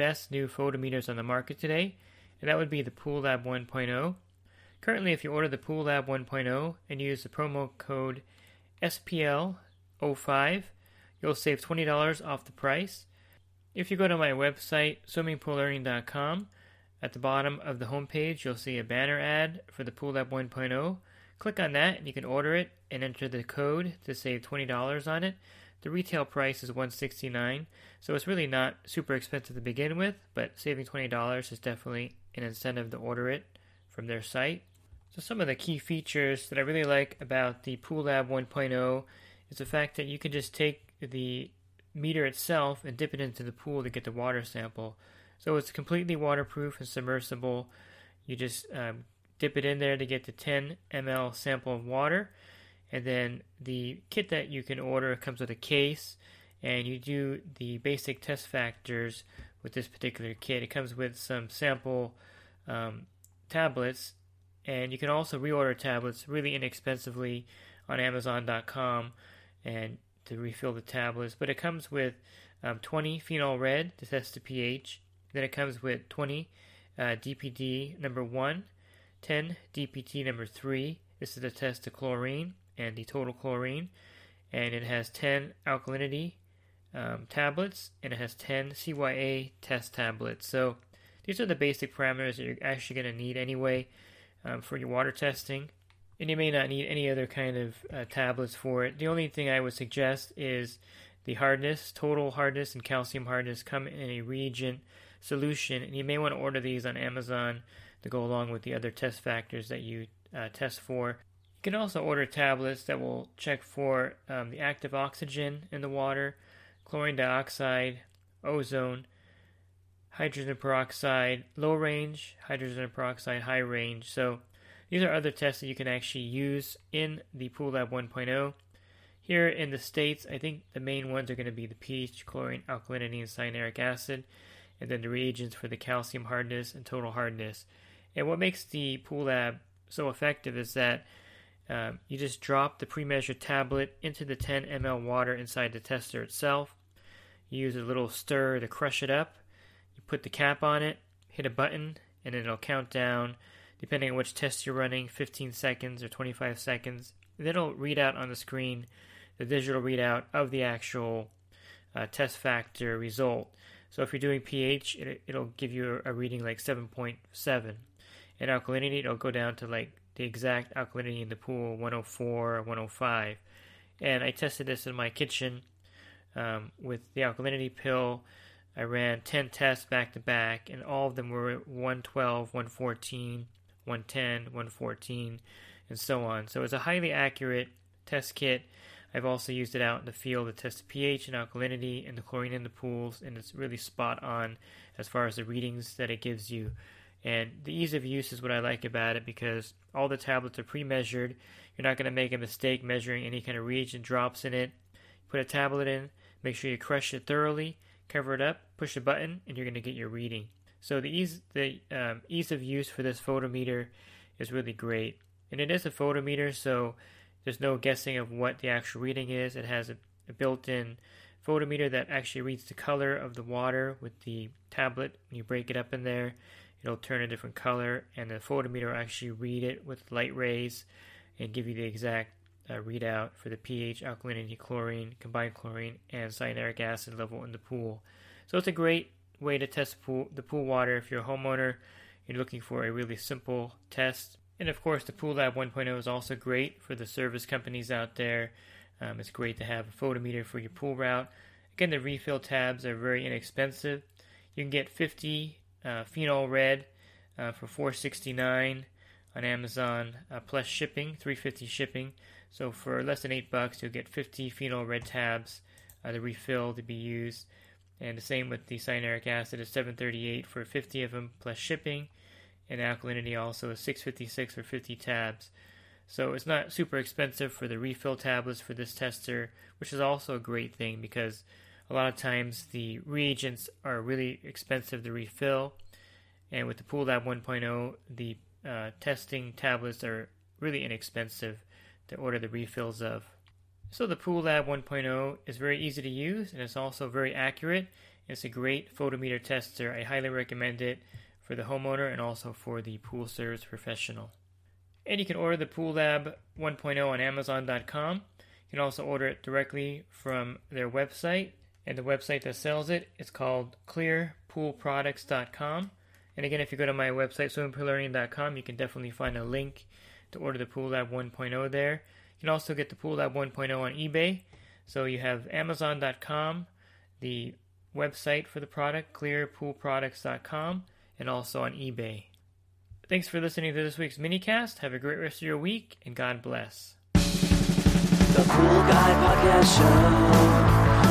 best new photometers on the market today, and that would be the PoolLab 1.0. Currently, if you order the PoolLab 1.0 and use the promo code SPL05, you'll save $20 off the price. If you go to my website, swimmingpoollearning.com, at the bottom of the homepage, you'll see a banner ad for the PoolLab 1.0. Click on that and you can order it and enter the code to save $20 on it. The retail price is 169, so it's really not super expensive to begin with, but saving $20 is definitely an incentive to order it from their site. So some of the key features that I really like about the PoolLab 1.0 is the fact that you can just take the meter itself and dip it into the pool to get the water sample. So it's completely waterproof and submersible. You just um, dip it in there to get the 10 ml sample of water and then the kit that you can order comes with a case, and you do the basic test factors with this particular kit. It comes with some sample um, tablets, and you can also reorder tablets really inexpensively on Amazon.com and to refill the tablets. But it comes with um, 20 phenol red to test the pH. Then it comes with 20 uh, DPD number 1, 10 DPD number 3. This is to test the chlorine and the total chlorine. And it has 10 alkalinity um, tablets and it has 10 CYA test tablets. So these are the basic parameters that you're actually going to need anyway um, for your water testing. And you may not need any other kind of uh, tablets for it. The only thing I would suggest is the hardness, total hardness, and calcium hardness come in a reagent solution. And you may want to order these on Amazon to go along with the other test factors that you uh, test for. You can also order tablets that will check for um, the active oxygen in the water, chlorine dioxide, ozone, hydrogen peroxide, low range, hydrogen peroxide, high range. So these are other tests that you can actually use in the PoolLab 1.0. Here in the States, I think the main ones are going to be the pH, chlorine, alkalinity, and cyanuric acid, and then the reagents for the calcium hardness and total hardness. And what makes the PoolLab so effective is that um, you just drop the pre-measured tablet into the 10 ml water inside the tester itself. You use a little stir to crush it up. You put the cap on it, hit a button, and it'll count down, depending on which test you're running, 15 seconds or 25 seconds. Then it'll read out on the screen the digital readout of the actual uh, test factor result. So if you're doing pH, it, will give you a, a reading like 7.7. In alkalinity, it'll go down to like the exact alkalinity in the pool 104 or 105. And I tested this in my kitchen um, with the alkalinity pill. I ran 10 tests back to back, and all of them were 112, 114, 110, 114, and so on. So it's a highly accurate test kit. I've also used it out in the field to test the pH and alkalinity and the chlorine in the pools, and it's really spot on as far as the readings that it gives you. And the ease of use is what I like about it because all the tablets are pre-measured. You're not going to make a mistake measuring any kind of reagent drops in it. Put a tablet in, make sure you crush it thoroughly, cover it up, push a button, and you're going to get your reading. So the ease the um, ease of use for this photometer is really great, and it is a photometer, so there's no guessing of what the actual reading is. It has a, a built-in photometer that actually reads the color of the water with the tablet. When you break it up in there it'll turn a different color, and the photometer will actually read it with light rays and give you the exact uh, readout for the pH, alkalinity, chlorine, combined chlorine, and cyanuric acid level in the pool. So it's a great way to test pool, the pool water if you're a homeowner. You're looking for a really simple test. And of course, the PoolLab 1.0 is also great for the service companies out there. Um, it's great to have a photometer for your pool route. Again, the refill tabs are very inexpensive. You can get 50 uh, phenol red uh, for 469 on Amazon uh, plus shipping 350 shipping so for less than 8 bucks you'll get 50 phenol red tabs uh, the refill to be used And the same with the cyanuric acid is 738 for 50 of them plus shipping. And alkalinity also is 656 for 50 tabs. So it's not super expensive for the refill tablets for this tester, which is also a great thing because a lot of times the reagents are really expensive to refill. And with the PoolLab 1.0, the uh, testing tablets are really inexpensive to order the refills of. So the PoolLab 1.0 is very easy to use and it's also very accurate. It's a great photometer tester. I highly recommend it for the homeowner and also for the pool service professional. And you can order the PoolLab 1.0 on Amazon.com. You can also order it directly from their website, and the website that sells it is called clearpoolproducts.com. And again, if you go to my website, swimmingpoollearning.com, you can definitely find a link to order the PoolLab 1.0 there. You can also get the PoolLab 1.0 on eBay. So you have Amazon.com, the website for the product, clearpoolproducts.com, and also on eBay. Thanks for listening to this week's minicast. Have a great rest of your week, and God bless. The Pool Guy Podcast Show.